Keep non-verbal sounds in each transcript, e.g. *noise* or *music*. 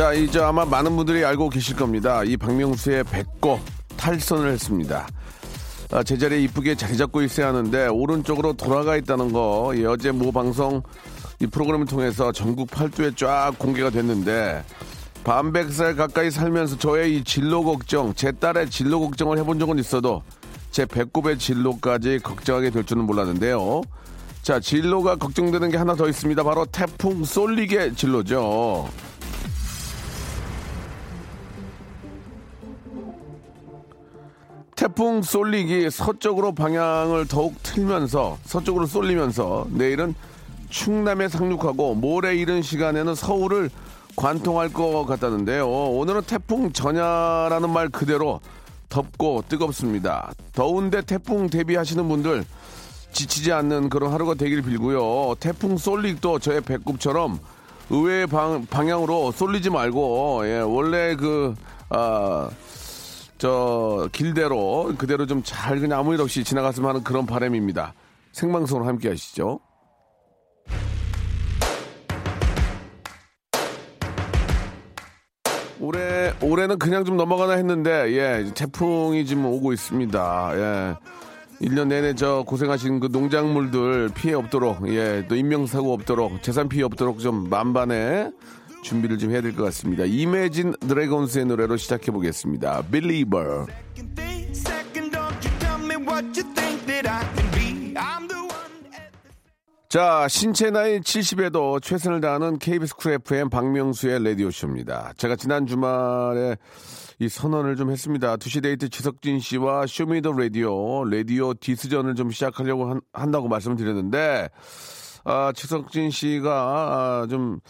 자 이제 아마 많은 분들이 알고 계실 겁니다 이 박명수의 배꼽 탈선을 했습니다 아, 제자리에 이쁘게 자리 잡고 있어야 하는데 오른쪽으로 돌아가 있다는 거 예, 어제 모 방송 이 프로그램을 통해서 전국 팔도에 쫙 공개가 됐는데 반백살 가까이 살면서 저의 이 진로 걱정, 제 딸의 진로 걱정을 해본 적은 있어도 제 배꼽의 진로까지 걱정하게 될 줄은 몰랐는데요. 자, 진로가 걱정되는 게 하나 더 있습니다. 바로 태풍 쏠리게 진로죠. 태풍 쏠리기 서쪽으로 방향을 더욱 틀면서 서쪽으로 쏠리면서 내일은 충남에 상륙하고 모레 이른 시간에는 서울을 관통할 것 같다는데요. 오늘은 태풍 전야라는 말 그대로 덥고 뜨겁습니다. 더운데 태풍 대비하시는 분들 지치지 않는 그런 하루가 되길 빌고요. 태풍 쏠릭도 저의 배꼽처럼 의외의 방, 방향으로 쏠리지 말고 예, 원래 그 아, 저 길대로 그대로 좀 잘 그냥 아무 일 없이 지나갔으면 하는 그런 바람입니다. 생방송으로 함께 하시죠. 올해 올해는 그냥 좀 넘어가나 했는데 예 태풍이 지금 오고 있습니다. 예. 1년 내내 저 고생하신 그 농작물들 피해 없도록 예 또 인명사고 없도록 재산 피해 없도록 좀 만반의 준비를 좀 해야 될 것 같습니다. 이매진 드래곤스의 노래로 시작해 보겠습니다. Believer. 자, 신체 나이 70에도 최선을 다하는 KBS 쿨 FM 박명수의 라디오쇼입니다. 제가 지난 주말에 이 선언을 좀 했습니다. 두시의 데이트 지석진 씨와 Show Me the 라디오, 라디오 디스전을 좀 시작하려고 한, 한다고 말씀을 드렸는데, 아, 지석진 씨가 아, 좀그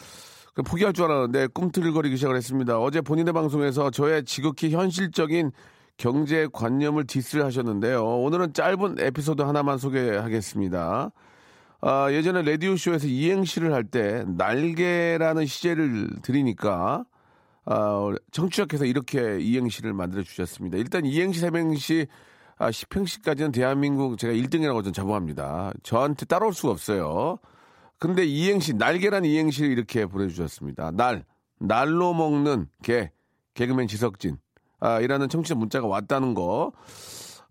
포기할 줄 알았는데 꿈틀거리기 시작을 했습니다. 어제 본인의 방송에서 저의 지극히 현실적인 경제 관념을 디스를 하셨는데요. 오늘은 짧은 에피소드 하나만 소개하겠습니다. 아, 예전에 라디오쇼에서 이행시를 할 때 날개라는 시제를 드리니까 아, 청취자께서 이렇게 이행시를 만들어 주셨습니다. 일단 이행시, 삼행시, 아, 10행시까지는 대한민국 제가 1등이라고 좀 자부합니다. 저한테 따라올 수가 없어요. 근데 이행시, 날개란 이행시를 이렇게 보내주셨습니다. 날, 날로 먹는 개, 개그맨 지석진. 아, 이라는 청취자 문자가 왔다는 거.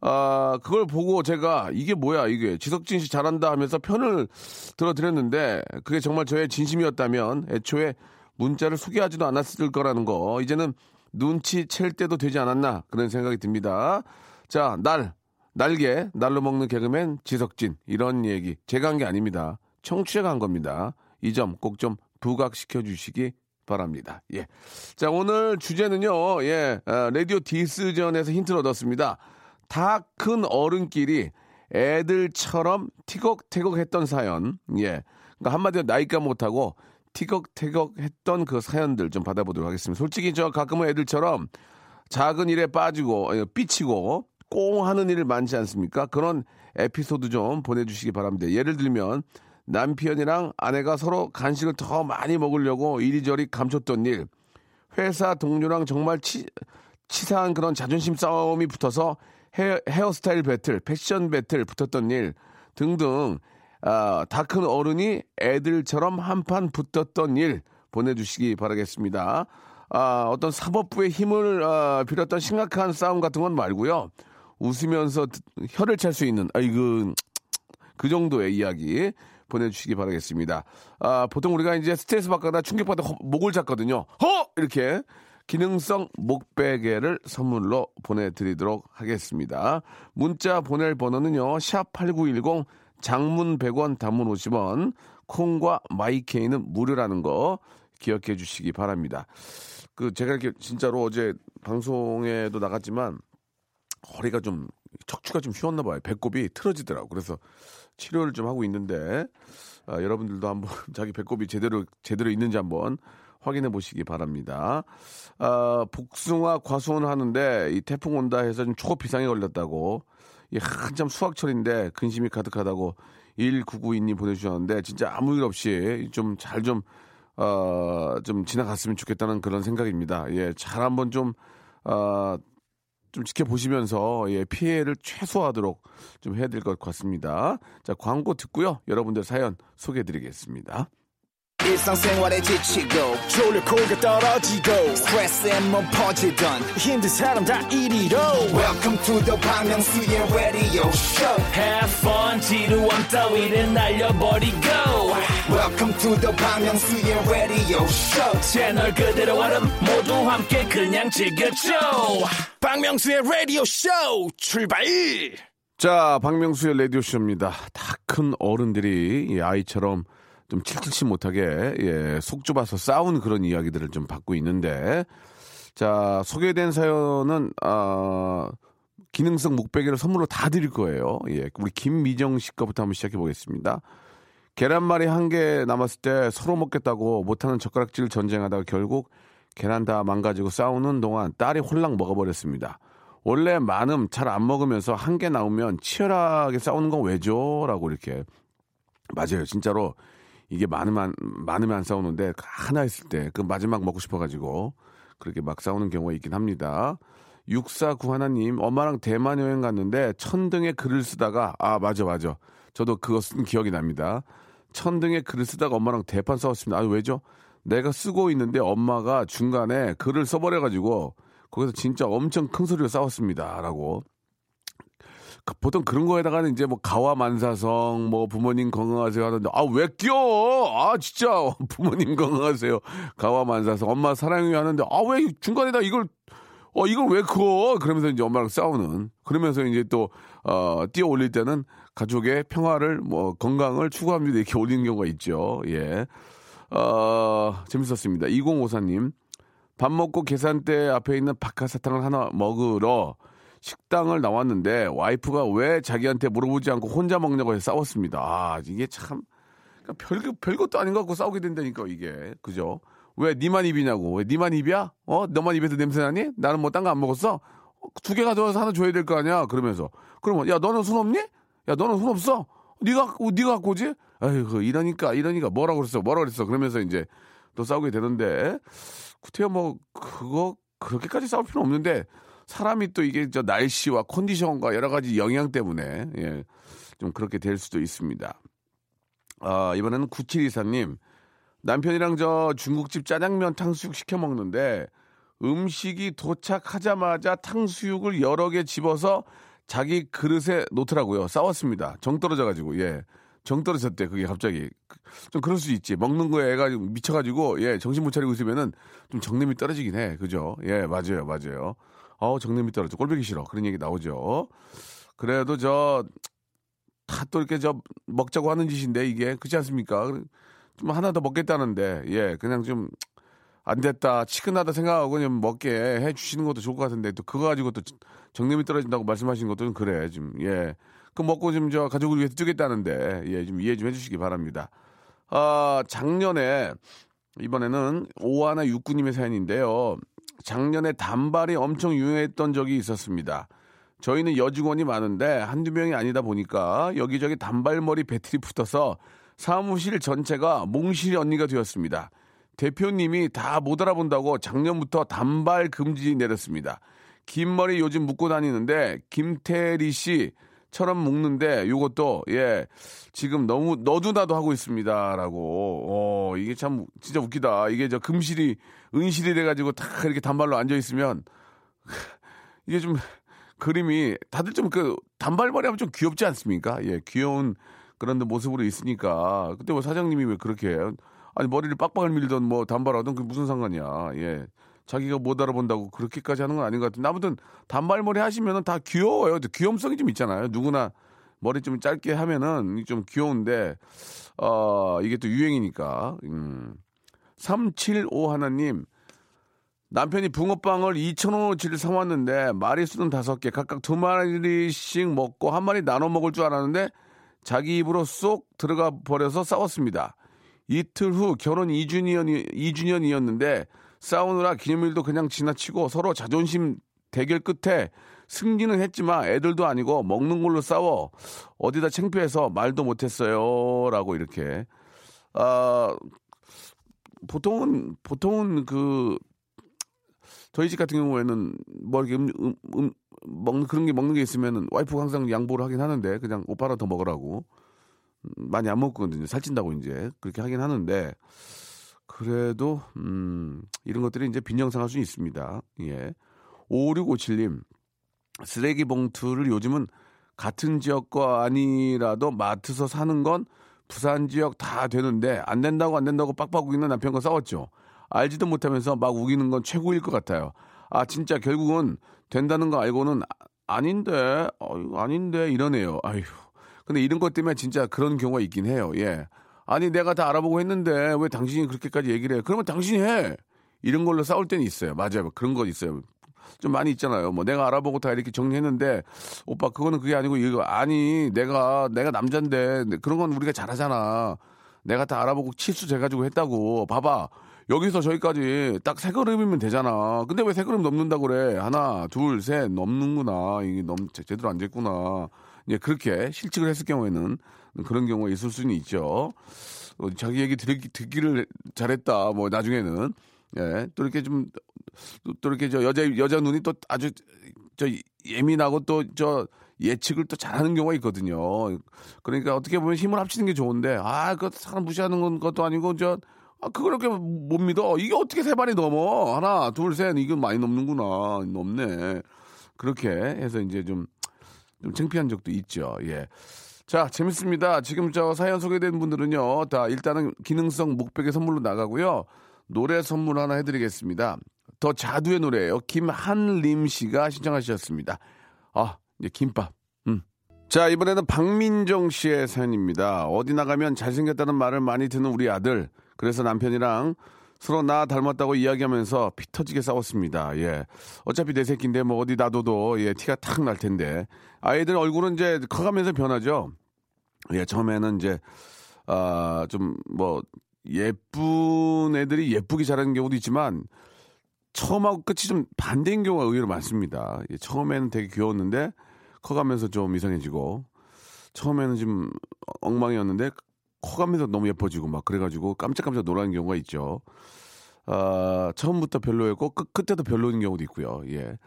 아, 그걸 보고 제가 이게 뭐야, 이게. 지석진 씨 잘한다 하면서 편을 들어드렸는데 그게 정말 저의 진심이었다면 애초에 문자를 소개하지도 않았을 거라는 거. 이제는 눈치 챌 때도 되지 않았나 그런 생각이 듭니다. 자, 날, 날개, 날로 먹는 개그맨 지석진. 이런 얘기. 제가 한 게 아닙니다. 청취자가 한 겁니다. 이 점 꼭 좀 부각시켜 주시기 바랍니다. 예. 자, 오늘 주제는요, 예, 아, 라디오 디스전에서 힌트를 얻었습니다. 다 큰 어른끼리 애들처럼 티격태격 했던 사연. 예. 그러니까 한마디로 나이가 못하고 티격태격 했던 그 사연들 좀 받아보도록 하겠습니다. 솔직히 저 가끔은 애들처럼 작은 일에 빠지고, 예, 삐치고, 꽁 하는 일 많지 않습니까? 그런 에피소드 좀 보내주시기 바랍니다. 예를 들면, 남편이랑 아내가 서로 간식을 더 많이 먹으려고 이리저리 감췄던 일, 회사 동료랑 정말 치, 치사한 그런 자존심 싸움이 붙어서 헤어, 헤어스타일 배틀, 패션 배틀 붙었던 일 등등 아, 다 큰 어른이 애들처럼 한판 붙었던 일 보내주시기 바라겠습니다. 아, 어떤 사법부의 힘을 아, 빌었던 심각한 싸움 같은 건 말고요. 웃으면서 혀를 찰 수 있는 아이고 그 정도의 이야기 보내주시기 바라겠습니다. 아, 보통 우리가 이제 스트레스 받거나 충격받아 목을 잡거든요. 허! 이렇게 기능성 목베개를 선물로 보내드리도록 하겠습니다. 문자 보낼 번호는요. 샵8910 장문 100원 단문 50원 콩과 마이케이는 무료라는 거 기억해 주시기 바랍니다. 그 제가 이렇게 진짜로 어제 방송에도 나갔지만 허리가 좀 척추가 좀 휘었나 봐요. 배꼽이 틀어지더라고. 그래서 치료를 좀 하고 있는데 아, 여러분들도 한번 *laughs* 자기 배꼽이 제대로 제대로 있는지 한번 확인해 보시기 바랍니다. 아, 복숭아 과수원을 하는데 이 태풍 온다 해서 좀 초고 비상에 걸렸다고. 이 한참 수확철인데 근심이 가득하다고 1992님 보내주셨는데 진짜 아무 일 없이 좀 잘 좀, 어, 좀 지나갔으면 좋겠다는 그런 생각입니다. 예, 잘 한번 좀, 어, 좀 지켜보시면서 예, 피해를 최소화하도록 좀 해야 될 것 같습니다. 자, 광고 듣고요. 여러분들 사연 소개해 드리겠습니다. 지치고, 떨어지고, 퍼지던, welcome to the Bang Myung-soo's radio show Have fun 지루함 따위를 날려버리고 welcome to the Myung-soo's radio show 채널 그대로 얼음 모두 함께 그냥 즐겨줘 박명수의 라디오 쇼 출발 자, 박명수의 라디오쇼입니다. 다 큰 어른들이 이 아이처럼 좀 칠칠치 못하게 예, 속 좁아서 싸운 그런 이야기들을 좀 받고 있는데 자, 소개된 사연은 아 기능성 목베개를 선물로 다 드릴 거예요. 예, 우리 김미정 씨 거부터 한번 시작해 보겠습니다. 계란말이 한 개 남았을 때 서로 먹겠다고 못하는 젓가락질 전쟁하다가 결국 계란 다 망가지고 싸우는 동안 딸이 홀랑 먹어버렸습니다. 원래 많음 잘 안 먹으면서 한 개 나오면 치열하게 싸우는 건 왜죠? 라고 이렇게. 맞아요. 진짜로 이게 많으면, 많으면 안 싸우는데 하나 있을 때 그 마지막 먹고 싶어가지고 그렇게 막 싸우는 경우가 있긴 합니다. 649 하나님, 엄마랑 대만 여행 갔는데 천등에 글을 쓰다가, 아, 맞아, 맞아. 저도 쓴 기억이 납니다. 천등에 글을 쓰다가 엄마랑 대판 싸웠습니다. 아, 왜죠? 내가 쓰고 있는데 엄마가 중간에 글을 써버려가지고 거기서 진짜 엄청 큰 소리로 싸웠습니다. 라고. 그 보통 그런 거에다가는 이제 뭐 가와 만사성 뭐 부모님 건강하세요 하는데 아 왜 껴? 아 진짜 *laughs* 부모님 건강하세요 가와 만사성 엄마 사랑해요 하는데 아 왜 중간에다 이걸 어 이걸 왜 그어? 그러면서 이제 엄마랑 싸우는 그러면서 이제 또어 띄어 올릴 때는 가족의 평화를 뭐 건강을 추구합니다 이렇게 올리는 경우가 있죠 예. 어 재밌었습니다 2054님 밥 먹고 계산대 앞에 있는 박하사탕을 하나 먹으러 식당을 나왔는데 와이프가 왜 자기한테 물어보지 않고 혼자 먹냐고 해서 싸웠습니다. 아, 이게 참 그러니까 별, 별것도 아닌 것 같고 싸우게 된다니까 이게. 그죠? 왜 니만 입이냐고. 왜 니만 입이야? 어? 너만 입에서 냄새 나니? 나는 뭐 딴 거 안 먹었어? 두 개 가져와서 하나 줘야 될 거 아니야? 그러면서. 그러면 야, 너는 손 없니? 야, 너는 손 없어? 네가 네가 갖고 오지? 아이고, 이러니까 이러니까 뭐라고 그랬어? 뭐라고 그랬어? 그러면서 이제 또 싸우게 되는데 구태여 뭐 그거 그렇게까지 싸울 필요는 없는데 사람이 또 이게 저 날씨와 컨디션과 여러 가지 영향 때문에 예, 좀 그렇게 될 수도 있습니다. 아, 이번에는 9724님 남편이랑 저 중국집 짜장면 탕수육 시켜 먹는데 음식이 도착하자마자 탕수육을 여러 개 집어서 자기 그릇에 놓더라고요. 싸웠습니다. 정 떨어져가지고 예. 정 떨어졌대 그게 갑자기. 좀 그럴 수 있지. 먹는 거에 애가 좀 미쳐가지고 예 정신 못 차리고 있으면은 좀 정념이 떨어지긴 해. 그죠? 예 맞아요 맞아요. 어우 정념이 떨어져. 꼴보기 싫어. 그런 얘기 나오죠. 그래도 저 다 또 이렇게 저 먹자고 하는 짓인데 이게. 그렇지 않습니까? 좀 하나 더 먹겠다는데 예 그냥 좀 안 됐다 치근하다 생각하고 그냥 먹게 해 주시는 것도 좋을 것 같은데 또 그거 가지고 또 정념이 떨어진다고 말씀하시는 것도 좀 그래 좀 예 그 먹고 좀저 가족을 위해서 뛰겠다는데 예 좀 이해 좀 해주시기 바랍니다. 아 작년에 이번에는 오하나 육구님의 사연인데요. 작년에 단발이 엄청 유행했던 적이 있었습니다. 저희는 여직원이 많은데 한두 명이 아니다 보니까 여기저기 단발머리 배틀이 붙어서 사무실 전체가 몽실이 언니가 되었습니다. 대표님이 다 못 알아본다고 작년부터 단발 금지 내렸습니다. 긴 머리 요즘 묶고 다니는데 김태리 씨처럼 묶는데 요것도 예 지금 너무 너도 나도 하고 있습니다라고 어 이게 참 진짜 웃기다 이게 저 금실이 은실이 돼가지고 다 이렇게 단발로 앉아 있으면 *laughs* 이게 좀 그림이 다들 좀 그 단발머리 하면 좀 귀엽지 않습니까? 예 귀여운 그런 모습으로 있으니까 그때 뭐 사장님이 왜 그렇게? 아니 머리를 빡빡을 밀던 뭐 단발하던 그 무슨 상관이야. 예. 자기가 못 알아본다고 그렇게까지 하는 건 아닌 것 같은데 아무튼 단발머리 하시면은 다 귀여워요. 귀염성이 좀 있잖아요. 누구나 머리 좀 짧게 하면은 좀 귀여운데 어 이게 또 유행이니까. 음. 375 하나님 남편이 붕어빵을 2,000원어치를 사왔는데 마리수는 다섯 개 각각 두 마리씩 먹고 한 마리 나눠 먹을 줄 알았는데 자기 입으로 쏙 들어가 버려서 싸웠습니다. 이틀 후 결혼 2주년, 2주년이었는데 싸우느라 기념일도 그냥 지나치고 서로 자존심 대결 끝에 승리는 했지만 애들도 아니고 먹는 걸로 싸워 어디다 창피해서 말도 못했어요. 라고 이렇게. 아, 보통은, 보통은 그, 저희 집 같은 경우에는 뭐 이렇게 음, 음, 음, 먹는 그런 게 먹는 게 있으면은 와이프가 항상 양보를 하긴 하는데 그냥 오빠랑 더 먹으라고 음, 많이 안 먹거든요 살찐다고 이제 그렇게 하긴 하는데 그래도 음 이런 것들이 이제 빈정상할 수 있습니다 예 5657님 쓰레기 봉투를 요즘은 같은 지역과 아니라도 마트서 사는 건 부산 지역 다 되는데 안 된다고 안 된다고 빡빡 우기는 남편과 싸웠죠. 알지도 못하면서 막 우기는 건 최고일 것 같아요. 아 진짜 결국은 된다는 거 알고는 아- 아닌데 어, 아닌데 이러네요. 아휴. 근데 이런 것 때문에 진짜 그런 경우가 있긴 해요. 예. 아니 내가 다 알아보고 했는데 왜 당신이 그렇게까지 얘기를 해? 그러면 당신이 해. 이런 걸로 싸울 때는 있어요. 맞아요. 그런 거 있어요. 좀 많이 있잖아요. 뭐 내가 알아보고 다 이렇게 정리했는데 오빠 그거는 그게 아니고 이거 아니 내가 내가 남잔데 그런 건 우리가 잘하잖아. 내가 다 알아보고 치수 재가지고 했다고. 봐봐. 여기서 저기까지 딱 세 걸음이면 되잖아. 근데 왜 세 걸음 넘는다고 그래? 하나, 둘, 셋 넘는구나. 이게 넘 제- 제대로 안 됐구나. 이제 그렇게 실직을 했을 경우에는 그런 경우가 있을 수는 있죠. 어, 자기 얘기 듣기, 듣기 를 잘했다. 뭐 나중에는 예, 또 이렇게 좀 또, 또 이렇게 저 여자 여자 눈이 또 아주 저 예민하고 또 저 예측을 또 잘하는 경우가 있거든요. 그러니까 어떻게 보면 힘을 합치는 게 좋은데 아, 그 사람 무시하는 건 것도 아니고 저 아, 그걸 이렇게 못 믿어. 이게 어떻게 세 발이 넘어? 하나, 둘, 셋. 이건 많이 넘는구나. 넘네. 그렇게 해서 이제 좀, 좀 창피한 적도 있죠. 예. 자, 재밌습니다. 지금 저 사연 소개된 분들은요, 다 일단은 기능성 목베개 선물로 나가고요. 노래 선물 하나 해드리겠습니다. 더 자두의 노래예요. 김한림 씨가 신청하셨습니다. 아, 이제 김밥. 음. 자, 이번에는 박민정 씨의 사연입니다. 어디 나가면 잘생겼다는 말을 많이 듣는 우리 아들. 그래서 남편이랑 서로 나 닮았다고 이야기하면서 피 터지게 싸웠습니다. 예. 어차피 내 새끼인데 뭐 어디 놔둬도 예, 티가 탁 날 텐데. 아이들 얼굴은 이제 커가면서 변하죠. 예, 처음에는 이제, 아, 좀 뭐, 예쁜 애들이 예쁘게 자라는 경우도 있지만, 처음하고 끝이 좀 반대인 경우가 의외로 많습니다. 예, 처음에는 되게 귀여웠는데, 커가면서 좀 이상해지고, 처음에는 좀 엉망이었는데, 커가면서 너무 예뻐지고, 막 그래가지고 깜짝깜짝 놀라는 경우가 있죠. 아, 처음부터 별로였고, 끝, 끝에도 별로인 경우도 있고요. 예.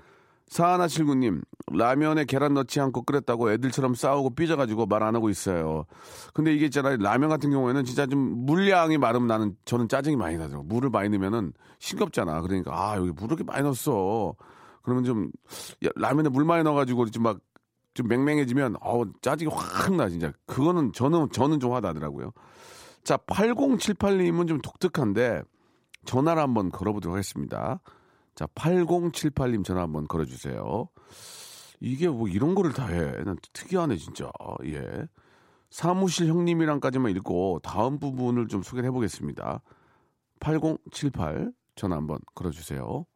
사하나 칠구님 라면에 계란 넣지 않고 끓였다고 애들처럼 싸우고 삐져가지고 말 안 하고 있어요. 근데 이게 있잖아요. 라면 같은 경우에는 진짜 좀 물량이 많으면 나는 저는 짜증이 많이 나더라고. 물을 많이 넣으면은 싱겁잖아. 그러니까 아 여기 물을 이렇게 많이 넣었어. 그러면 좀 야, 라면에 물 많이 넣어가지고 좀막 좀 맹맹해지면 어우 짜증이 확 나 진짜. 그거는 저는 저는 좀 화나더라고요. 자 8078님은 좀 독특한데 전화를 한번 걸어보도록 하겠습니다. 자, 8078님 전화 한번 걸어주세요. 이게 뭐 이런 거를 다 해. 난 특이하네, 진짜. 예. 사무실 형님이랑까지만 읽고 다음 부분을 좀 소개를 해보겠습니다. 8078 전화 한번 걸어주세요.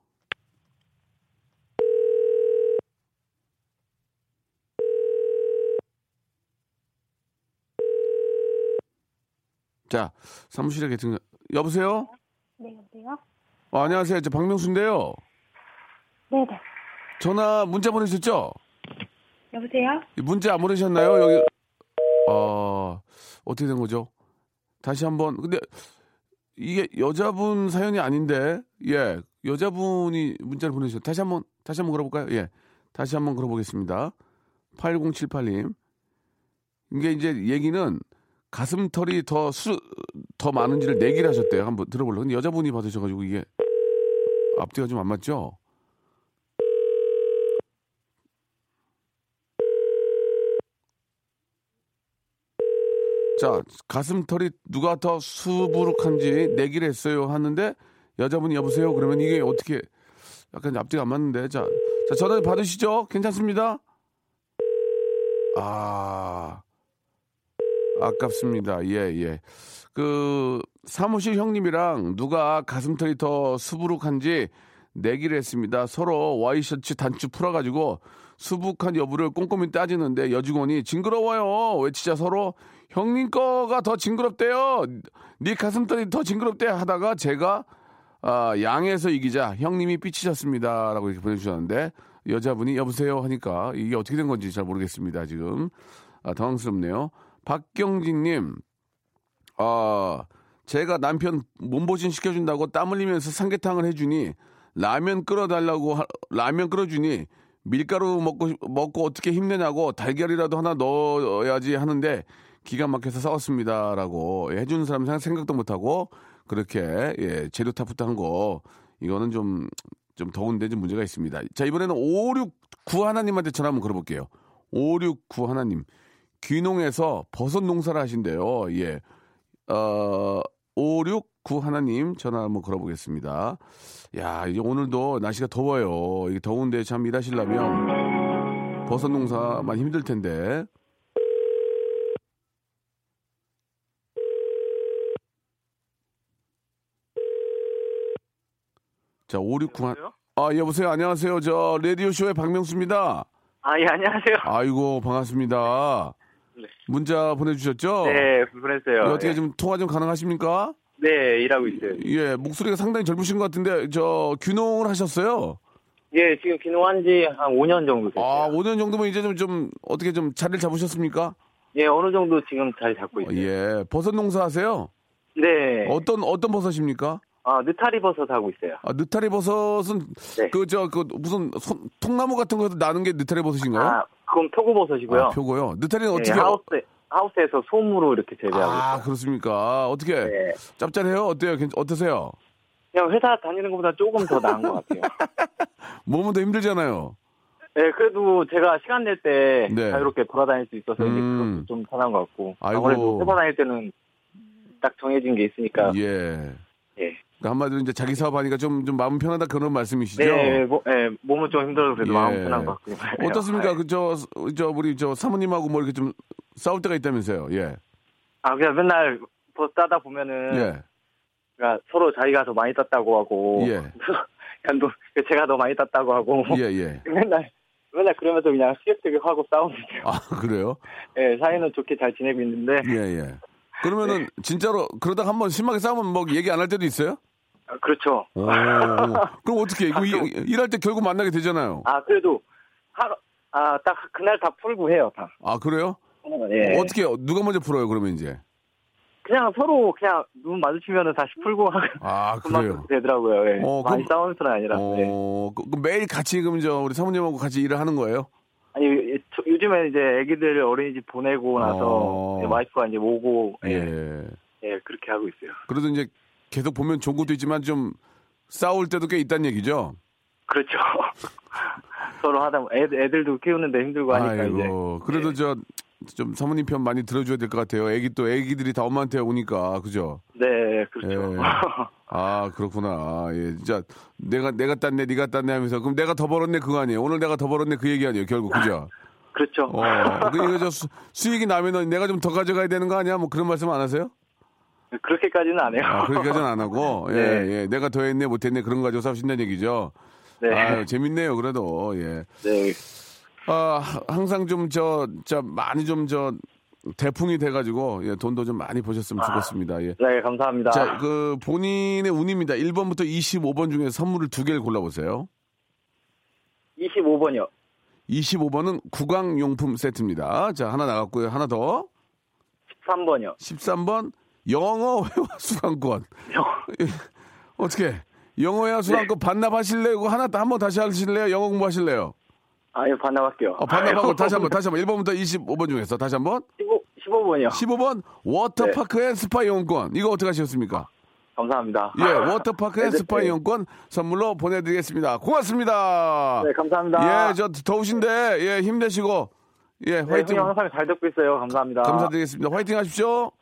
자, 사무실에 계신, 여보세요? 네, 여보세요? 어, 안녕하세요. 저 박명수인데요. 네 네. 전화 문자 보내셨죠? 여보세요? 문자 안 보내셨나요? 여기 어 어떻게 된 거죠? 다시 한번 근데 이게 여자분 사연이 아닌데 예 여자분이 문자를 보내주셨 다시 한번 다시 한번 걸어볼까요? 예 다시 한번 걸어보겠습니다. 8078님 이게 이제 얘기는 가슴털이 더 수 더 많은지를 내기를 하셨대요. 한번 들어볼래요? 근데 여자분이 받으셔가지고 이게 앞뒤가 좀 안 맞죠? 자, 가슴털이 누가 더 수부룩한지 내기를 했어요 하는데 여자분이 여보세요? 그러면 이게 어떻게 약간 앞뒤가 안 맞는데 자, 자 전화 받으시죠? 괜찮습니다? 아, 아깝습니다. 예, 예. 그 사무실 형님이랑 누가 가슴털이 더 수부룩한지 내기를 했습니다. 서로 와이셔츠 단추 풀어가지고 수북한 여부를 꼼꼼히 따지는데 여직원이 징그러워요. 외치자 서로 형님 거가 더 징그럽대요. 네 가슴털이 더 징그럽대 하다가 제가 아, 양에서 이기자 형님이 삐치셨습니다라고 이렇게 보내주셨는데 여자분이 여보세요 하니까 이게 어떻게 된 건지 잘 모르겠습니다 지금 아, 당황스럽네요. 박경진님 아 제가 남편 몸보신 시켜준다고 땀 흘리면서 삼계탕을 해주니 라면 끓여달라고 하- 라면 끓여주니 밀가루 먹고 먹고 어떻게 힘내냐고 달걀이라도 하나 넣어야지 하는데 기가 막혀서 싸웠습니다라고 예, 해주는 사람 생- 생각도 못하고 그렇게 예, 재료 탑부터 한 거 이거는 좀 좀 더운데 좀 문제가 있습니다. 자 이번에는 569 하나님한테 전화 한번 걸어볼게요. 569 하나님 귀농에서 버섯 농사를 하신대요. 예. 어, 569 하나님 전화 한번 걸어보겠습니다. 야, 이제 오늘도 날씨가 더워요. 이게 더운데 참 일하시려면 버섯 농사만 힘들 텐데. 자, 569 한, 아, 여보세요. 안녕하세요. 저, 라디오 쇼의 박명수입니다. 아, 예, 안녕하세요. 아이고, 반갑습니다. 네. 문자 보내주셨죠? 네, 보냈어요. 어. 어떻게 예. 좀 통화 좀 가능하십니까? 네, 일하고 있어요. 예, 목소리가 상당히 젊으신 것 같은데, 저, 귀농을 하셨어요? 예, 지금 귀농한 지 한 5년 정도 됐어요. 아, 5년 정도면 이제 좀, 좀, 어떻게 좀 자리를 잡으셨습니까? 예, 어느 정도 지금 자리 잡고 있어요. 예, 버섯 농사 하세요? 네. 어떤, 어떤 버섯입니까? 아, 느타리 버섯 하고 있어요. 아, 느타리 버섯은, 네. 그, 저, 그, 무슨, 손- 통나무 같은 거에서 나는 게 느타리 버섯인가요? 아, 그건 표고버섯이고요. 아, 표고요. 느타리는 예, 어떻게. 하우스, 하우스에서 솜으로 이렇게 재배하고 아, 있어요. 그렇습니까? 어떻게. 네. 짭짤해요? 어때요? 괜- 어떠세요? 그냥 회사 다니는 것보다 조금 더 나은 것 같아요. *laughs* 몸은 더 힘들잖아요. 네, 그래도 제가 시간 낼때 네. 자유롭게 돌아다닐 수 있어서 이제 음. 좀 편한 것 같고. 아이고. 아무래도 회사 다닐 때는 딱 정해진 게 있으니까. 예. 예. 그러니까 한마디로 이제 자기 사업하니까 좀, 좀 마음 편하다 그런 말씀이시죠? 네, 뭐, 예, 몸은 좀 힘들어도 그래도 예. 마음 편한 것 같고요. 어떻습니까? 아, 그, 저, 저, 우리 저 사모님하고 뭐 이렇게 좀 싸울 때가 있다면서요? 예. 아, 그냥 맨날 버스 따다 보면은 예. 그러니까 서로 자기가 더 많이 땄다고 하고 예. *laughs* 그냥 또 제가 더 많이 땄다고 하고 예, 예. *laughs* 맨날 맨날 그러면서 그냥 시계뜨기 하고 싸우는데요. 아, 그래요? 예, 사이는 좋게 잘 지내고 있는데 예, 예. 그러면은 네. 진짜로 그러다가 한번 심하게 싸우면 뭐 얘기 안 할 때도 있어요? 아, 그렇죠. 오. *laughs* 그럼 어떻게 해? 이거 이- 일할 때 결국 만나게 되잖아요. 아 그래도 하루 아딱 그날 다 풀고 해요 다. 아, 그래요? 예. 어떻게, 누가 먼저 풀어요, 그러면 이제? 그냥 서로 그냥 눈 마주치면은 다시 풀고 아, 그래요? 되더라고요. 예. 어, 많이 그럼- 싸우는 편은 아니라. 예. 어, 그, 그 매일 같이 그럼 저 우리 사모님하고 같이 일을 하는 거예요? 아니 예, 저- 요즘에 이제 아기들 어린이집 보내고 나서 어. 이제 와이프가 이제 오고 예. 예. 예, 그렇게 하고 있어요. 그래도 이제 계속 보면 좋은 것도 있지만 좀 싸울 때도 꽤 있다는 얘기죠? 그렇죠. *laughs* 서로 하다 애들, 애들도 키우는데 힘들고 하니까 이제. 아이고, 그래도 저, 좀 사모님 편 많이 들어줘야 될 것 같아요. 애기 또, 애기들이 다 엄마한테 오니까, 그죠? 네, 그렇죠. 예. *laughs* 아, 그렇구나. 예, 진짜, 내가, 내가 땄네, 네가 땄네 하면서, 그럼 내가 더 벌었네, 그거 아니에요? 오늘 내가 더 벌었네, 그 얘기 아니에요, 결국, 그죠? *laughs* 그렇죠. 어, 그 이거 저 수, 수익이 나면은 내가 좀 더 가져가야 되는 거 아니야? 뭐 그런 말씀 안 하세요? 그렇게까지는 안 해요. 아, 그렇게까지는 안 하고, *laughs* 예, 네. 예. 내가 더 했네, 못 했네, 그런 거 가지고 싸우신다는 얘기죠? 네. 아유, 재밌네요, 그래도, 예. 네. 아, 항상 좀 저, 저, 많이 좀 저, 대풍이 돼가지고, 예, 돈도 좀 많이 버셨으면 좋겠습니다. 예. 네, 감사합니다. 자, 그, 본인의 운입니다. 1번부터 25번 중에 선물을 두 개를 골라보세요. 25번이요. 25번은 구강용품 세트입니다. 자, 하나 나갔고요. 하나 더. 13번이요. 13번, 영어 회화 *laughs* 수강권. 어떻게? 영어 회화 수강권 반납하실래요? 이거 하나, 한번 다시 하실래요? 영어 공부하실래요? 아, 예, 반납할게요. 어, 반납하고 다시 한 번, 다시 한 번. 1번부터 25번 중에서 다시 한 번. 15, 15번이요. 15번, 워터파크 and 스파 이용권. 이거 어떻게 하셨습니까? 감사합니다. 예, 워터파크 and 네, 네, 스파 네. 이용권 선물로 보내드리겠습니다. 고맙습니다. 네, 감사합니다. 예, 저 더우신데, 예, 힘내시고, 예, 네, 화이팅. 항상 잘 듣고 있어요. 감사합니다. 감사드리겠습니다. 화이팅 하십시오.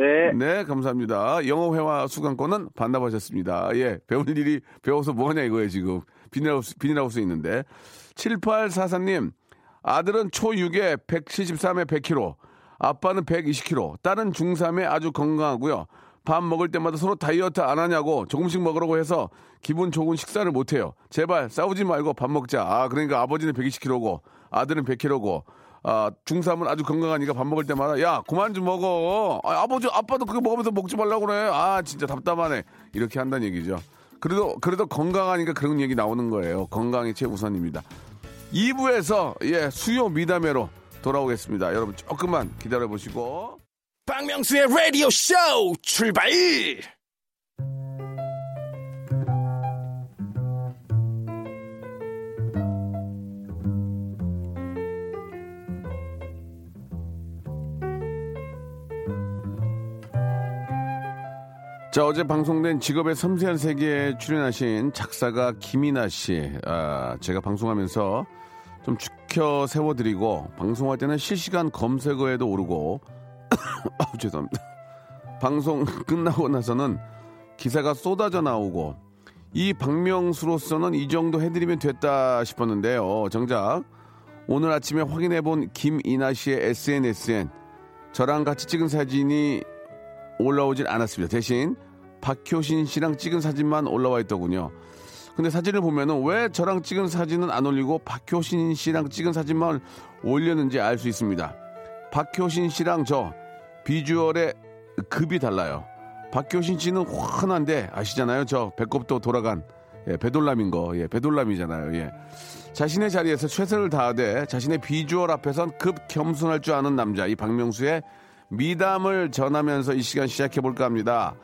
네. 네, 감사합니다. 영어 회화 수강권은 반납하셨습니다. 예, 배울 일이 배워서 뭐하냐 이거예요, 지금. 비닐하우스, 비닐하우스 있는데. 7844님, 아들은 초6에 173에 100kg, 아빠는 120kg, 딸은 중3에 아주 건강하고요. 밥 먹을 때마다 서로 다이어트 안 하냐고 조금씩 먹으라고 해서 기분 좋은 식사를 못 해요. 제발 싸우지 말고 밥 먹자. 아, 그러니까 아버지는 120kg고 아들은 100kg고 아, 중3은 아주 건강하니까 밥 먹을 때마다 야, 그만 좀 먹어. 아, 아버지, 아빠도 그거 먹으면서 먹지 말라고 그래. 아, 진짜 답답하네. 이렇게 한다는 얘기죠. 그래도 그래도 건강하니까 그런 얘기 나오는 거예요. 건강이 최우선입니다. 2부에서 예, 수요 미담회로 돌아오겠습니다. 여러분 조금만 기다려 보시고 박명수의 라디오 쇼 출발! 자, 어제 방송된 직업의 섬세한 세계에 출연하신 작사가 김이나 씨. 아, 제가 방송하면서 좀 죽혀 세워드리고, 방송할 때는 실시간 검색어에도 오르고, *coughs* 아우, 죄송합니다. 방송 끝나고 나서는 기사가 쏟아져 나오고, 이 박명수로서는 이 정도 해드리면 됐다 싶었는데요. 정작 오늘 아침에 확인해 본 김이나 씨의 SNS엔 저랑 같이 찍은 사진이 올라오질 않았습니다. 대신 박효신 씨랑 찍은 사진만 올라와 있더군요. 근데 사진을 보면은 왜 저랑 찍은 사진은 안 올리고 박효신 씨랑 찍은 사진만 올렸는지 알 수 있습니다. 박효신 씨랑 저 비주얼의 급이 달라요. 박효신 씨는 환한데 아시잖아요. 저 배꼽도 돌아간 예, 배돌람인 거. 예, 배돌람이잖아요. 예. 자신의 자리에서 최선을 다하되 자신의 비주얼 앞에선 급 겸손할 줄 아는 남자 이 박명수의 미담을 전하면서 이 시간 시작해 볼까 합니다.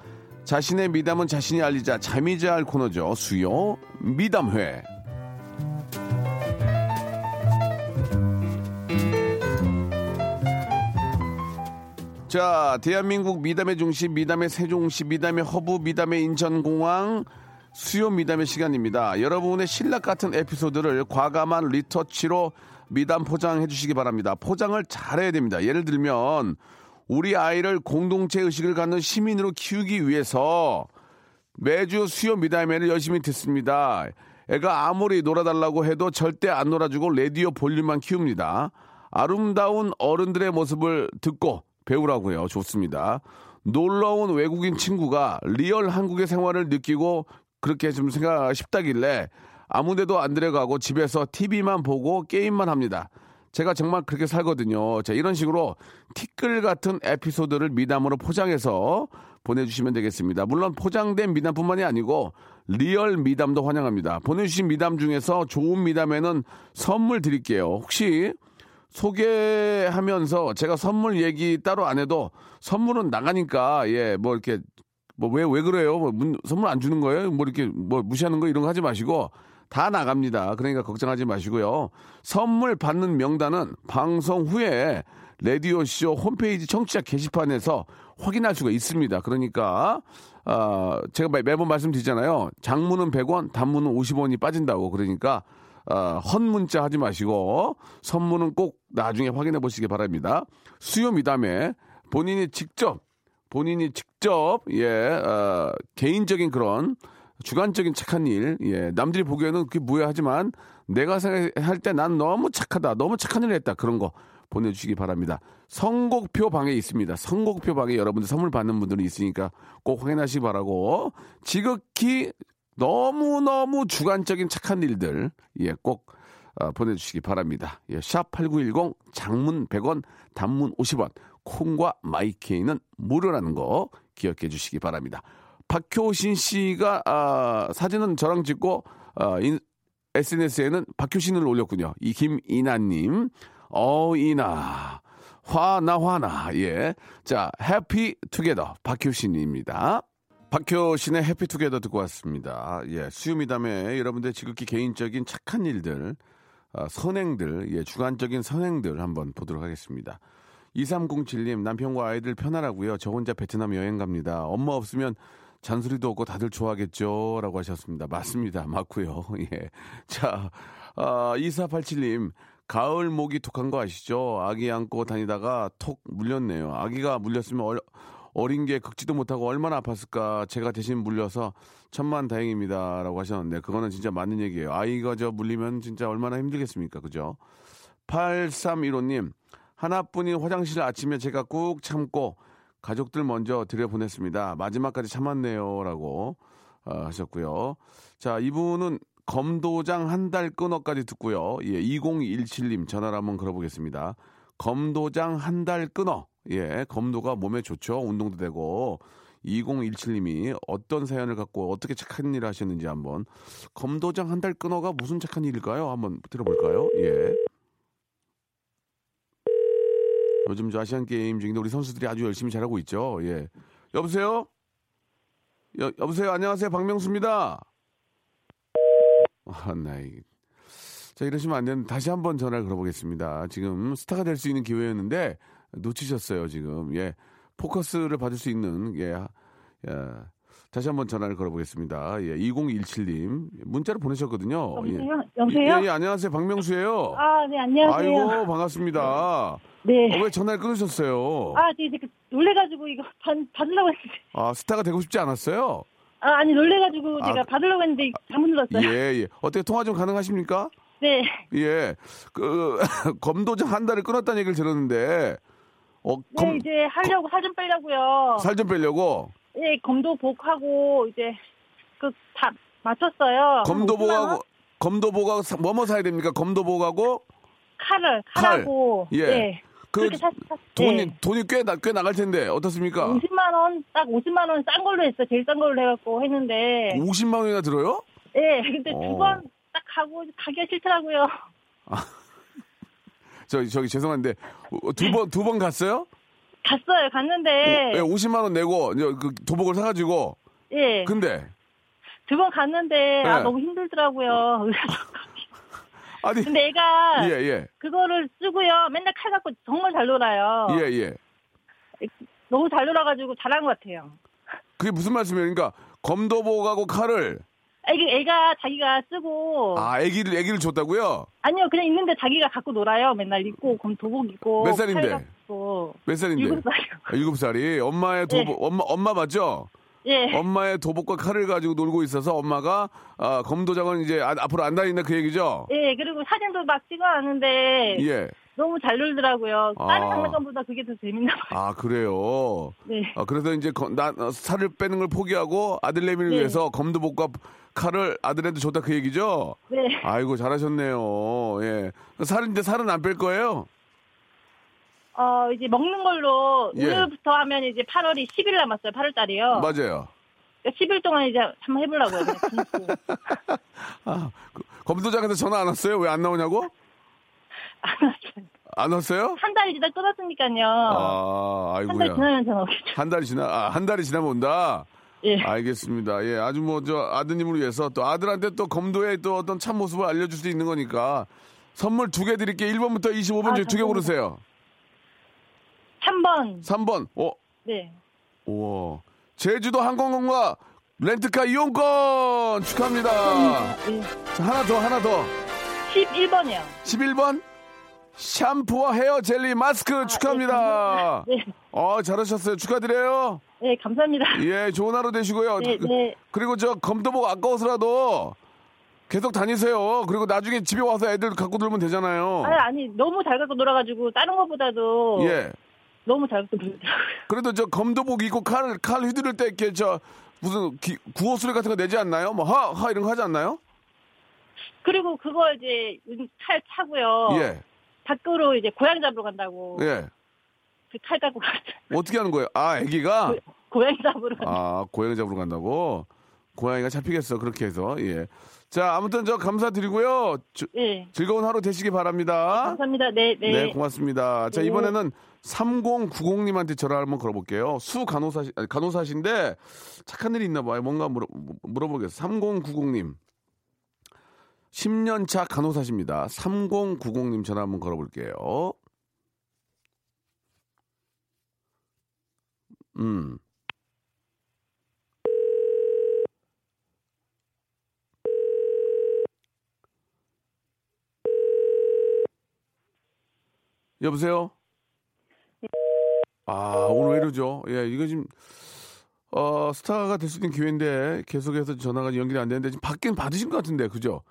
자신의 미담은 자신이 알리자 잠이자 할 코너죠. 수요 미담회. 자, 대한민국 미담의 중심, 미담의 세종시, 미담의 허브, 미담의 인천공항, 수요 미담의 시간입니다. 여러분의 실낱 같은 에피소드를 과감한 retouch로 미담 포장해 주시기 바랍니다. 포장을 잘해야 됩니다. 예를 들면, 우리 아이를 공동체 의식을 갖는 시민으로 키우기 위해서 매주 수요 미담회를 열심히 듣습니다. 애가 아무리 놀아달라고 해도 절대 안 놀아주고 라디오 볼륨만 키웁니다. 아름다운 어른들의 모습을 듣고 배우라고요. 좋습니다. 놀러온 외국인 친구가 real 한국의 생활을 느끼고 그렇게 좀 생각 싶다길래 아무데도 안 들어가고 집에서 TV만 보고 게임만 합니다. 제가 정말 그렇게 살거든요. 자, 이런 식으로 티끌 같은 에피소드를 미담으로 포장해서 보내주시면 되겠습니다. 물론 포장된 미담뿐만이 아니고 real 미담도 환영합니다. 보내주신 미담 중에서 좋은 미담에는 선물 드릴게요. 혹시 소개하면서 제가 선물 얘기 따로 안 해도 선물은 나가니까 예, 뭐 이렇게 뭐 왜왜 그래요? 뭐 문- 선물 안 주는 거예요? 뭐 이렇게 뭐 무시하는 거 이런 거 하지 마시고 다 나갑니다. 그러니까 걱정하지 마시고요. 선물 받는 명단은 방송 후에 라디오쇼 홈페이지 청취자 게시판에서 확인할 수가 있습니다. 그러니까 아, 제가 매- 매번 말씀드리잖아요. 장문은 100원, 단문은 50원이 빠진다고. 그러니까 아, 헛 문자 하지 마시고 선물은 꼭 나중에 확인해 보시기 바랍니다. 수요 미담에 본인이 직접 본인이 직접 예 어, 개인적인 그런 주관적인 착한 일, 예 남들이 보기에는 그게 뭐야 하지만 내가 생각할 때 난 너무 착하다, 너무 착한 일을 했다 그런 거 보내주시기 바랍니다. 선곡표 방에 있습니다. 선곡표 방에 여러분들 선물 받는 분들이 있으니까 꼭 확인하시기 바라고 지극히 너무 너무 주관적인 착한 일들 예꼭 어, 보내주시기 바랍니다. 예, 샵8910 장문 100원 단문 50원 콩과 마이케이는 무료라는 거 기억해 주시기 바랍니다. 박효신 씨가 아, 사진은 저랑 찍고 아, 인- SNS에는 박효신을 올렸군요. 이 김이나님, 어이나 화나 화나 예, 자 해피 투게더 박효신입니다. 박효신의 해피 투게더 듣고 왔습니다. 예, 수유미담에 여러분들 지극히 개인적인 착한 일들, 아, 선행들, 예, 주관적인 선행들 한번 보도록 하겠습니다. 2307님, 남편과 아이들 편하라고요. 저 혼자 베트남 여행 갑니다. 엄마 없으면 잔소리도 없고 다들 좋아하겠죠? 라고 하셨습니다. 맞습니다. 맞고요 *laughs* 예. 자, 아, 2487님, 가을 모기 톡한 거 아시죠? 아기 안고 다니다가 톡 물렸네요. 아기가 물렸으면 얼, 어린 게 긁지도 못하고 얼마나 아팠을까. 제가 대신 물려서 천만 다행입니다. 라고 하셨는데, 그거는 진짜 맞는 얘기예요. 아이가 저 물리면 진짜 얼마나 힘들겠습니까? 그죠? 8315님, 하나뿐인 화장실 아침에 제가 꾹 참고 가족들 먼저 들여보냈습니다. 마지막까지 참았네요라고 어, 하셨고요. 자, 이분은 검도장 한 달 끊어까지 듣고요. 예, 2017님 전화를 한번 걸어보겠습니다. 검도장 한 달 끊어. 예, 검도가 몸에 좋죠. 운동도 되고. 2017님이 어떤 사연을 갖고 어떻게 착한 일을 하셨는지 한번 검도장 한 달 끊어가 무슨 착한 일일까요? 한번 들어볼까요? 예. 요즘 저 아시안 게임 중인데 우리 선수들이 아주 열심히 잘하고 있죠. 예. 여보세요? 여, 여보세요? 안녕하세요. 박명수입니다. 아, 나이. 자, 이러시면 안 되는데 다시 한번 전화를 걸어보겠습니다. 지금 스타가 될 수 있는 기회였는데 놓치셨어요, 지금. 예. 포커스를 받을 수 있는, 예. 예. 다시 한번 전화를 걸어보겠습니다. 예. 2017님. 문자를 보내셨거든요. 예. 여보세요? 여보세요? 예, 예, 안녕하세요. 박명수예요. 아, 네, 안녕하세요. 아이고, 반갑습니다. 네. 어, 왜 전화를 끊으셨어요? 아, 네, 이제 그 놀래가지고 이거 받, 받으려고 했는데. 아, 스타가 되고 싶지 않았어요? 아, 아니, 놀래가지고 아, 제가 받으려고 했는데 잘못 눌렀어요. 예, 예. 어떻게 통화 좀 가능하십니까? 네. 예. 그, *laughs* 검도장 한 달을 끊었다는 얘기를 들었는데, 어, 네, 검, 이제 하려고 살 좀 빼려고요. 살 좀 빼려고, 예, 검도복하고 이제 그 다 맞췄어요. 한 50만 검도복하고, 원? 검도복하고, 사- 뭐뭐 사야 됩니까? 검도복하고, 칼을, 칼. 칼하고. 예. 예. 그, 그렇게 샀, 샀, 돈이, 예. 돈이 꽤, 나, 꽤 나갈 텐데, 어떻습니까? 50만 원, 딱 50만 원 싼 걸로 했어요. 제일 싼 걸로 해갖고 했는데. 50 만 원이나 들어요? 예, 근데 어. 두 번딱 하고 가기가 싫더라고요. *laughs* 저기, 저기, 죄송한데, 두 번, 두 번 갔어요? 갔어요. 갔는데. 예, 50만 원 내고, 그 도복을 사가지고, 예. 근데, 두 번 갔는데 아 네. 너무 힘들더라고요. *laughs* 아니, 근데 애가 예, 예, 그거를 쓰고요. 맨날 칼 갖고 정말 잘 놀아요. 예, 예. 너무 잘 놀아가지고 잘한 것 같아요. 그게 무슨 말씀이에요? 그러니까, 검도복하고 칼을, 애기, 애가 자기가 쓰고 아, 애기를, 애기를 줬다고요? 아니요 그냥 있는데 자기가 갖고 놀아요. 맨날 입고 검 도복 입고 몇 살인데? 몇 살인데? 일곱 살이요. 아, 일곱 살이 엄마의 도복 네. 엄마 엄마 맞죠? 예. 엄마의 도복과 칼을 가지고 놀고 있어서 엄마가 아, 검도장은 이제 아- 앞으로 안 다닌다 그 얘기죠? 예 그리고 사진도 막 찍어왔는데 예. 너무 잘 놀더라고요. 다른 아. 장난감보다 그게 더 재밌나 봐요. 아 그래요. *laughs* 네. 아, 그래서 이제 거- 나 어, 살을 빼는 걸 포기하고 아들내미를 네. 위해서 검도복과 칼을 아들한테 줬다 그 얘기죠? 네. 아이고 잘하셨네요. 예. 살은 이제 살은 안 뺄 거예요? 어 이제 먹는 걸로 예. 오늘부터 하면 이제 8월이 10일 남았어요. 8월 달이요. 맞아요. 10일 동안 이제 한번 해보려고요. *laughs* 아, 그, 검도장에서 전화 안 왔어요? 왜 안 나오냐고? 안 왔어요. 안 왔어요? 한 달이 지나 끊었으니까요. 아, 한달 아이고야. 지나면 전화 오겠죠. 한 달이 지나, 아, 한 달이 지나면 온다? 예. 알겠습니다. 예, 아주 뭐, 저, 아드님을 위해서 또 아들한테 또 검도의 또 어떤 참 모습을 알려줄 수 있는 거니까 선물 두 개 드릴게요. 1번부터 25번 아, 중에 두 개. 고르세요. 3번. 3번, 어, 네. 우와. 제주도 항공권과 렌트카 이용권 축하합니다. 예. 자, 하나 더, 하나 더. 11번이요. 11번, 샴푸와 헤어 젤리 마스크 축하합니다. 네. 어, 잘하셨어요. 축하드려요. 네, 감사합니다. 예, 좋은 하루 되시고요. 네, 그- 네. 그리고 저 검도복 아까워서라도 계속 다니세요. 그리고 나중에 집에 와서 애들 갖고 놀면 되잖아요. 아니, 아니, 너무 잘 갖고 놀아가지고, 다른 것보다도 예. 너무 잘 갖고 놀더라고요. 그래도 저 검도복 입고 칼, 칼 휘두를 때 이렇게 저 무슨 기- 구호 소리 같은 거 내지 않나요? 뭐 하, 하 이런 거 하지 않나요? 그리고 그거 이제 칼 차고요. 예. 밖으로 이제 고양 잡으러 간다고. 예. 그 칼 갖고 갔죠. 어떻게 하는 거예요? 아, 애기가? 고양 잡으러 간다고. 아, 고양이 잡으러 간다고? 고양이가 잡히겠어, 그렇게 해서. 예. 자, 아무튼 저 감사드리고요. 주- 네. 즐거운 하루 되시기 바랍니다. 감사합니다. 네, 네. 네, 고맙습니다. 자, 네. 이번에는 3090님한테 전화 한번 걸어볼게요. 수 간호사, 간호사신데 착한 일이 있나 봐요. 뭔가 물어, 물어보겠어요. 3090님. 10년차 간호사십니다. 3090님 전화 한번 걸어볼게요. 음. 여보세요? 아, 오늘 왜 이러죠? 예, 이거 지금, 어, 스타가 될 수 있는 기회인데, 계속해서 전화가 연결이 안 되는데, 지금 받긴 받으신 것 같은데, 그죠?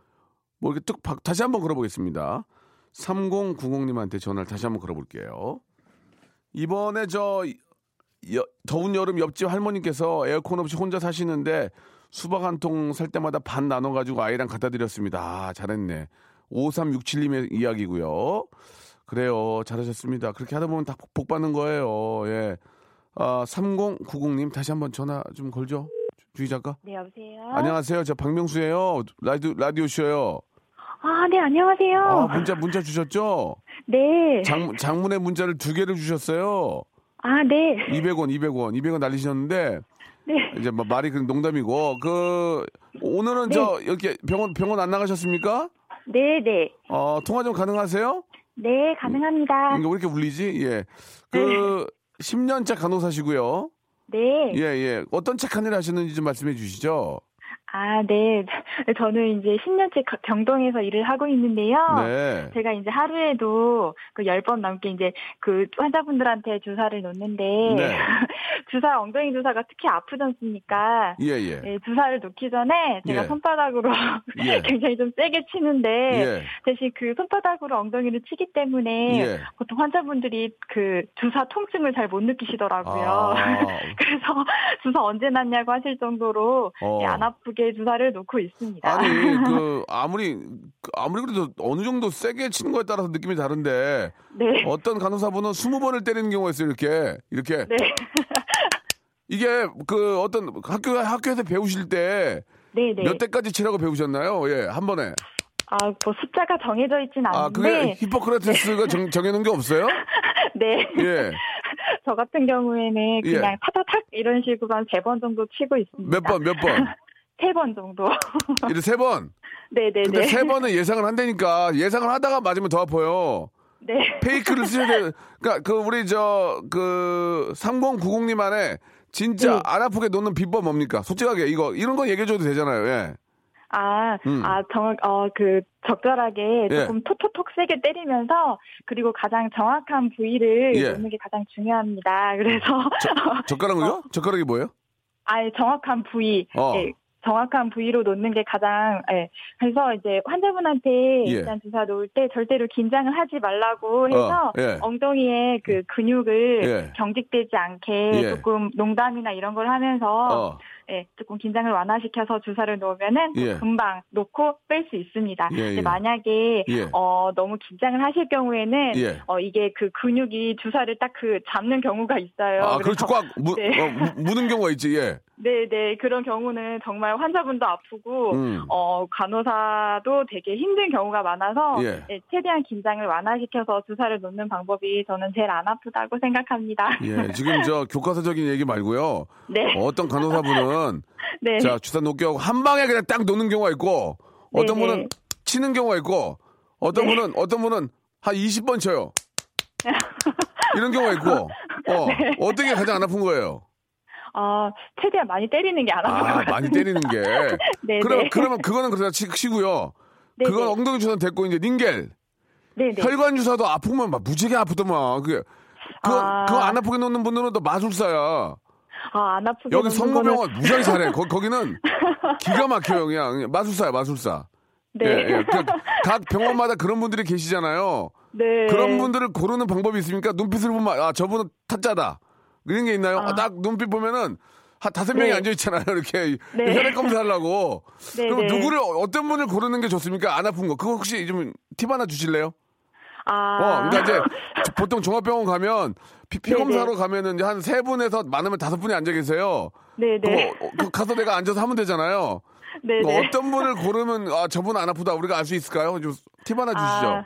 뭐 이렇게 뚝, 박- 다시 한번 걸어보겠습니다. 3090님한테 전화를 다시 한번 걸어볼게요. 이번에 저, 여- 더운 여름 옆집 할머니께서 에어컨 없이 혼자 사시는데 수박 한 통 살 때마다 반 나눠가지고 아이랑 갖다 드렸습니다. 아, 잘했네. 5367님의 이야기고요. 그래요. 잘하셨습니다. 그렇게 하다 보면 다 복- 복 받는 거예요. 예. 아, 3090님 다시 한번 전화 좀 걸죠. 주희 작가. 네, 여보세요? 안녕하세요. 저 박명수예요. 라디오 라디오 쇼요. 아, 네, 안녕하세요. 아, 문자 문자 주셨죠? 네. 장 장문의 문자를 두 개를 주셨어요. 아, 네. 200원, 200원, 200원 날리셨는데 네. 이제 뭐 말이 그 농담이고 그 오늘은 저 이렇게 병원 병원 안 나가셨습니까? 네, 네. 어 통화 좀 가능하세요? 네, 가능합니다. 이거 왜 이렇게 울리지? 예. 그 10년차 간호사시고요. 네. 예, 예. 어떤 착한 일 하셨는지 좀 말씀해 주시죠. 아, 네. 저는 이제 10년째 가- 병동에서 일을 하고 있는데요. 네. 제가 이제 하루에도 그 10번 넘게 이제 그 환자분들한테 주사를 놓는데 네. *laughs* 주사 엉덩이 주사가 특히 아프지 않습니까? 예, 예. 네, 주사를 놓기 전에 제가 예. 손바닥으로 *laughs* 예. *laughs* 굉장히 좀 세게 치는데 예. 대신 그 손바닥으로 엉덩이를 치기 때문에 예. 보통 환자분들이 그 주사 통증을 잘 못 느끼시더라고요. 아. 그래서 주사 언제 났냐고 하실 정도로 어. 네, 안 아프게 주사를 놓고 있습니다. 아니 *laughs* 그 아무리 그 아무리 그래도 어느 정도 세게 치는 거에 따라서 느낌이 다른데 네. 어떤 간호사분은 20번을 때리는 경우가 있어요. 이렇게 이렇게 네. *laughs* 이게 그 어떤 학교 학교에서 배우실 때몇 네네. 대까지 치라고 배우셨나요? 예, 한 번에. 아, 뭐 숫자가 정해져 있진 아, 않은데. 그게 히포크라테스가 정, 정해놓은 게 없어요? *laughs* 네. 예. 저 같은 경우에는 예. 그냥 타타탁 이런 식으로 한 세 번 정도 치고 있습니다. 몇 번, 몇 번? 세 번 정도. *laughs* 이제 세 번. 네네네. 근데 세 번은 예상을 한다니까 예상을 하다가 맞으면 더 아파요. 네. 페이크를 쓰셔야 돼. 그러니까 그 우리 저 그 3090님 안에 진짜 네. 안 아프게 놓는 비법 뭡니까? 솔직하게 이거 이런 건 얘기해 줘도 되잖아요. 예. 아, 음. 아, 정, 어, 그, 적절하게 예. 조금 톡톡톡 세게 때리면서, 그리고 가장 정확한 부위를 예. 놓는 게 가장 중요합니다. *laughs* 그래서, *laughs* 젓가락을요? 젓가락이 뭐예요? 아예 정확한 부위, 어. 예, 정확한 부위로 놓는 게 가장, 예. 그래서 이제 환자분한테 예. 일단 주사 놓을 때 절대로 긴장을 하지 말라고 해서, 어, 예. 엉덩이에 그 근육을 예. 경직되지 않게 예. 조금 농담이나 이런 걸 하면서, 어. 예, 조금 긴장을 완화시켜서 주사를 놓으면은 또 예. 금방 놓고 뺄 수 있습니다. 예, 예. 근데 만약에 예. 어 너무 긴장을 하실 경우에는 예. 어 이게 그 근육이 주사를 딱 그 잡는 경우가 있어요. 아, 그래서 그렇죠. 꽉 무, 네. 어, 무- 무는 경우가 있지. 예. 네, 네. 그런 경우는 정말 환자분도 아프고 음. 어 간호사도 되게 힘든 경우가 많아서 예. 예, 최대한 긴장을 완화시켜서 주사를 놓는 방법이 저는 제일 안 아프다고 생각합니다. 예. *laughs* 지금 저 교과서적인 얘기 말고요. 네. 어떤 간호사분은 *laughs* 네. 자, 주사 놓게 하고 한 방에 그냥 딱 놓는 경우가 있고 어떤 네네. 분은 치는 경우가 있고 어떤 네. 분은 어떤 분은 한 20번 쳐요. *laughs* 이런 경우가 있고 어, 네. 어떤 게 가장 안 아픈 거예요? 아, 최대한 많이 때리는 게 안 아픈 것 아, 같아요. 많이 때리는 게. *laughs* 네, 그럼 네. 그러면 그거는 그러다 치- 치고요. 네, 그건 네. 엉덩이 주사는 됐고 이제 닌겔 네, 네. 혈관 주사도 아프면 막 무지개 아프더만. 그게 그거 아. 그거 안 아프게 놓는 분들은 또 마술사야. 아, 안 아프게 여기 성모병원 거는- 무지하게 잘해. *laughs* 거, 거기는 기가 막혀요. 그냥 그냥 마술사야 마술사. 네. 예, 예. 그, 각 병원마다 그런 분들이 계시잖아요. 네. 그런 분들을 고르는 방법이 있습니까? 눈빛을 보면 아 저분은 타짜다. 이런 게 있나요? 아. 아, 딱 눈빛 보면은 한 다섯 명이 네. 앉아 있잖아요. 이렇게 네. 혈액 검사하려고. 네, 그럼 네. 누구를 어떤 분을 고르는 게 좋습니까? 안 아픈 거. 그거 혹시 좀 팁 하나 주실래요? 아. 어, 그러니까 이제 *laughs* 보통 종합병원 가면 피, 피 네, 검사로 가면은 한 세 분에서 많으면 다섯 분이 앉아 계세요. 네, 네. 그거 어, 그 가서 내가 앉아서 하면 되잖아요. 네, 그 네. 어떤 분을 고르면 아 저분 안 아프다 우리가 알 수 있을까요? 좀 팁 하나 주시죠. 아,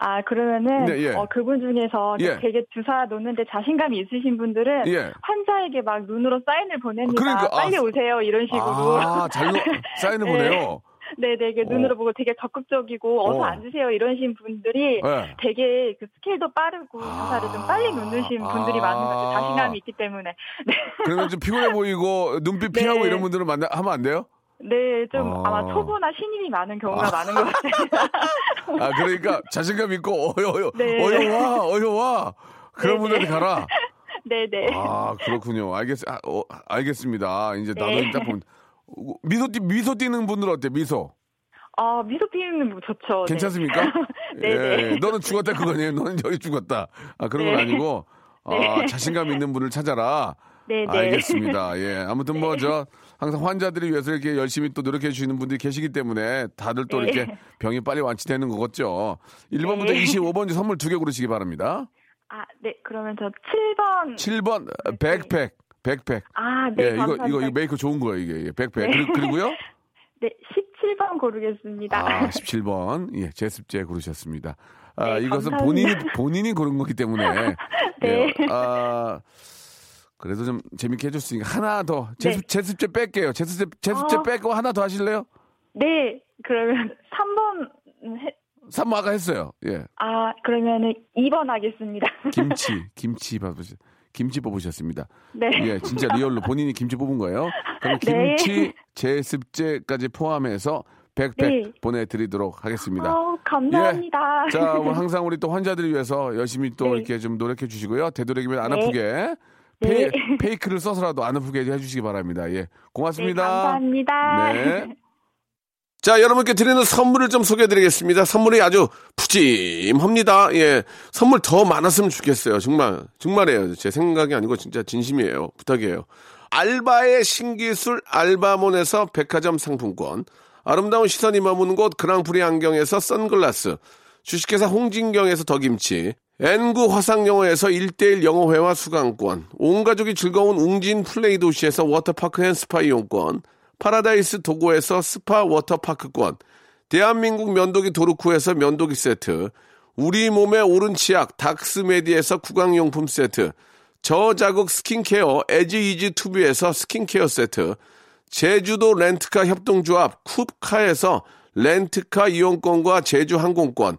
아, 그러면은 네, 예. 어, 그분 중에서 예. 되게 주사 놓는데 자신감이 있으신 분들은 예. 환자에게 막 눈으로 사인을 보냅니다. 그러니까, 아, 빨리 오세요 이런 식으로. 아, 잘 놓- *laughs* 사인을 네. 보내요. 네네, 그 어. 눈으로 보고 되게 적극적이고 어서 어. 앉으세요 이러신 분들이 네. 되게 그 스킬도 빠르고 주사를 좀 빨리 놓으신 분들이 아. 많은 것 같아요. 자신감이 있기 때문에. *laughs* 네, 그러면 좀 피곤해 보이고 눈빛 네. 피하고 이런 분들은 만나 하면 안 돼요? 네, 좀 아. 아마 초보나 신임이 많은 경우가 많은 것 같아요. *laughs* 아 그러니까 자신감 있고 어여 어여 네. 어여 와 어여 와 그런 네, 분들한테 *laughs* 네. 가라. 네네. 아 그렇군요. 알겠 아, 어, 알겠습니다. 이제 나도 네. 딱 보면 미소 띠 미소 띠는 분들 어때 미소? 아, 미소 띄우는 뭐 좋죠. 네. 괜찮습니까? 네네. *laughs* 예, 너는 죽었다 그거네요. 너는 여기 죽었다. 아 그런 건 네. 아니고 아, 자신감 있는 분을 찾아라. 네, 네. 알겠습니다. 예. 아무튼 뭐저 항상 환자들을 위해서 이렇게 열심히 또 노력해 주시는 분들이 계시기 때문에 다들 또 네. 이렇게 병이 빨리 완치되는 거겠죠. 1번부터 네. 25번째 선물 두 개 고르시기 바랍니다. 아, 네. 그러면 저 7번. 7번 백팩. 백팩. 아, 네. 예, 이거. 이거 이거 메이커 좋은 거예요, 이게. 예, 백팩. 네. 그리고, 그리고 요? *laughs* 네, 17번 고르겠습니다. 아, *laughs* 17번. 예, 제습제 고르셨습니다. 아, 네, 이것은 감사합니다. 본인이 본인이 고른 거기 때문에 *laughs* 네. 예, 아 그래도 좀 재밌게 해줬으니까 하나 더 제습, 네. 제습제 뺄게요. 제습제 제습제 어. 빼고 하나 더 하실래요? 네. 그러면 3번 해, 3번 아까 했어요. 예, 아, 그러면은 2번 하겠습니다. *laughs* 김치 김치 뽑으셨 김치 뽑으셨습니다. 네. 예, 진짜 real로 본인이 김치 뽑은 거예요. 그럼 네. 김치 제습제까지 포함해서 백팩 네. 보내드리도록 하겠습니다. 어, 감사합니다. 예. 자, 오늘 항상 우리 또 환자들을 위해서 열심히 또 네. 이렇게 좀 노력해 주시고요. 되도록이면 안 네. 아프게 네. fa-, fake를 써서라도 안 아프게 해주시기 바랍니다. 예, 네, 고맙습니다. 감사합니다. 네. 자, 여러분께 드리는 선물을 좀 소개해 드리겠습니다. 선물이 아주 푸짐합니다. 예. 선물 더 많았으면 좋겠어요. 정말, 정말이에요. 제 생각이 아니고 진짜 진심이에요. 부탁이에요. 알바의 신기술 알바몬에서 백화점 상품권. 아름다운 시선이 머무는 곳 그랑프리 안경에서 선글라스. 주식회사 홍진경에서 더김치. N구 화상영어에서 1대1 영어회화 수강권. 온 가족이 즐거운 웅진 플레이 도시에서 워터파크 and 스파 이용권. 파라다이스 도고에서 스파 워터파크권. 대한민국 면도기 도루코에서 면도기 세트. 우리 몸에 옳은 치약 닥스메디에서 구강용품 세트. 저자극 스킨케어 에지이지 투비에서 스킨케어 세트. 제주도 렌트카 협동조합 쿱카에서 렌트카 이용권과 제주 항공권.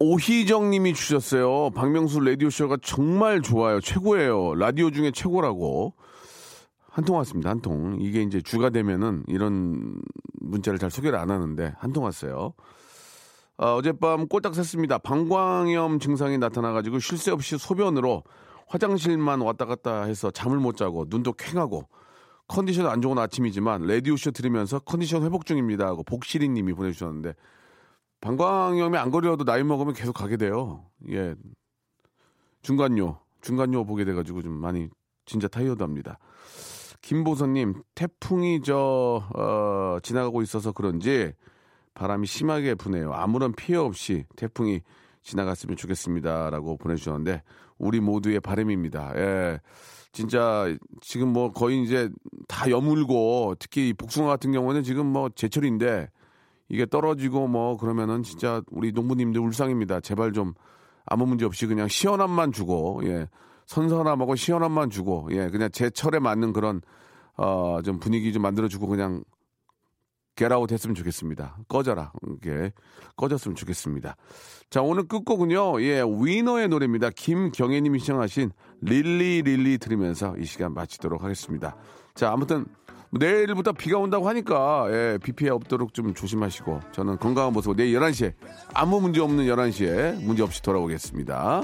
오희정 님이 주셨어요. 박명수 라디오쇼가 정말 좋아요. 최고예요. 라디오 중에 최고라고. 한 통 왔습니다. 한 통. 이게 이제 주가 되면은 이런 문자를 잘 소개를 안 하는데 한 통 왔어요. 어, 어젯밤 꼴딱 샜습니다. 방광염 증상이 나타나가지고 쉴 새 없이 소변으로 화장실만 왔다 갔다 해서 잠을 못 자고 눈도 퀭하고 컨디션 안 좋은 아침이지만 라디오쇼 들으면서 컨디션 회복 중입니다 하고 복실이 님이 보내주셨는데 방광염이 안 걸려도 나이 먹으면 계속 가게 돼요. 예. 중간요. 중간요 보게 돼가지고 좀 많이 진짜 타이어드 합니다. 김보선님, 태풍이 저, 어, 지나가고 있어서 그런지 바람이 심하게 부네요. 아무런 피해 없이 태풍이 지나갔으면 좋겠습니다. 라고 보내주셨는데, 우리 모두의 바람입니다. 예. 진짜 지금 뭐 거의 이제 다 여물고 특히 이 복숭아 같은 경우는 지금 뭐 제철인데 이게 떨어지고 뭐 그러면은 진짜 우리 농부님들 울상입니다. 제발 좀 아무 문제 없이 그냥 시원함만 주고 예 선선함하고 시원함만 주고 예 그냥 제 철에 맞는 그런 어 좀 분위기 좀 만들어주고 그냥 get out 했으면 좋겠습니다. 꺼져라 이게 꺼졌으면 좋겠습니다. 자 오늘 끝곡은요 예 위너의 노래입니다. 김경애 님이 신청하신 Really Really 들으면서 이 시간 마치도록 하겠습니다. 자 아무튼 내일부터 비가 온다고 하니까 예, 비 피해 없도록 좀 조심하시고 저는 건강한 모습으로 내일 11시에 아무 문제 없는 11시에 문제 없이 돌아오겠습니다.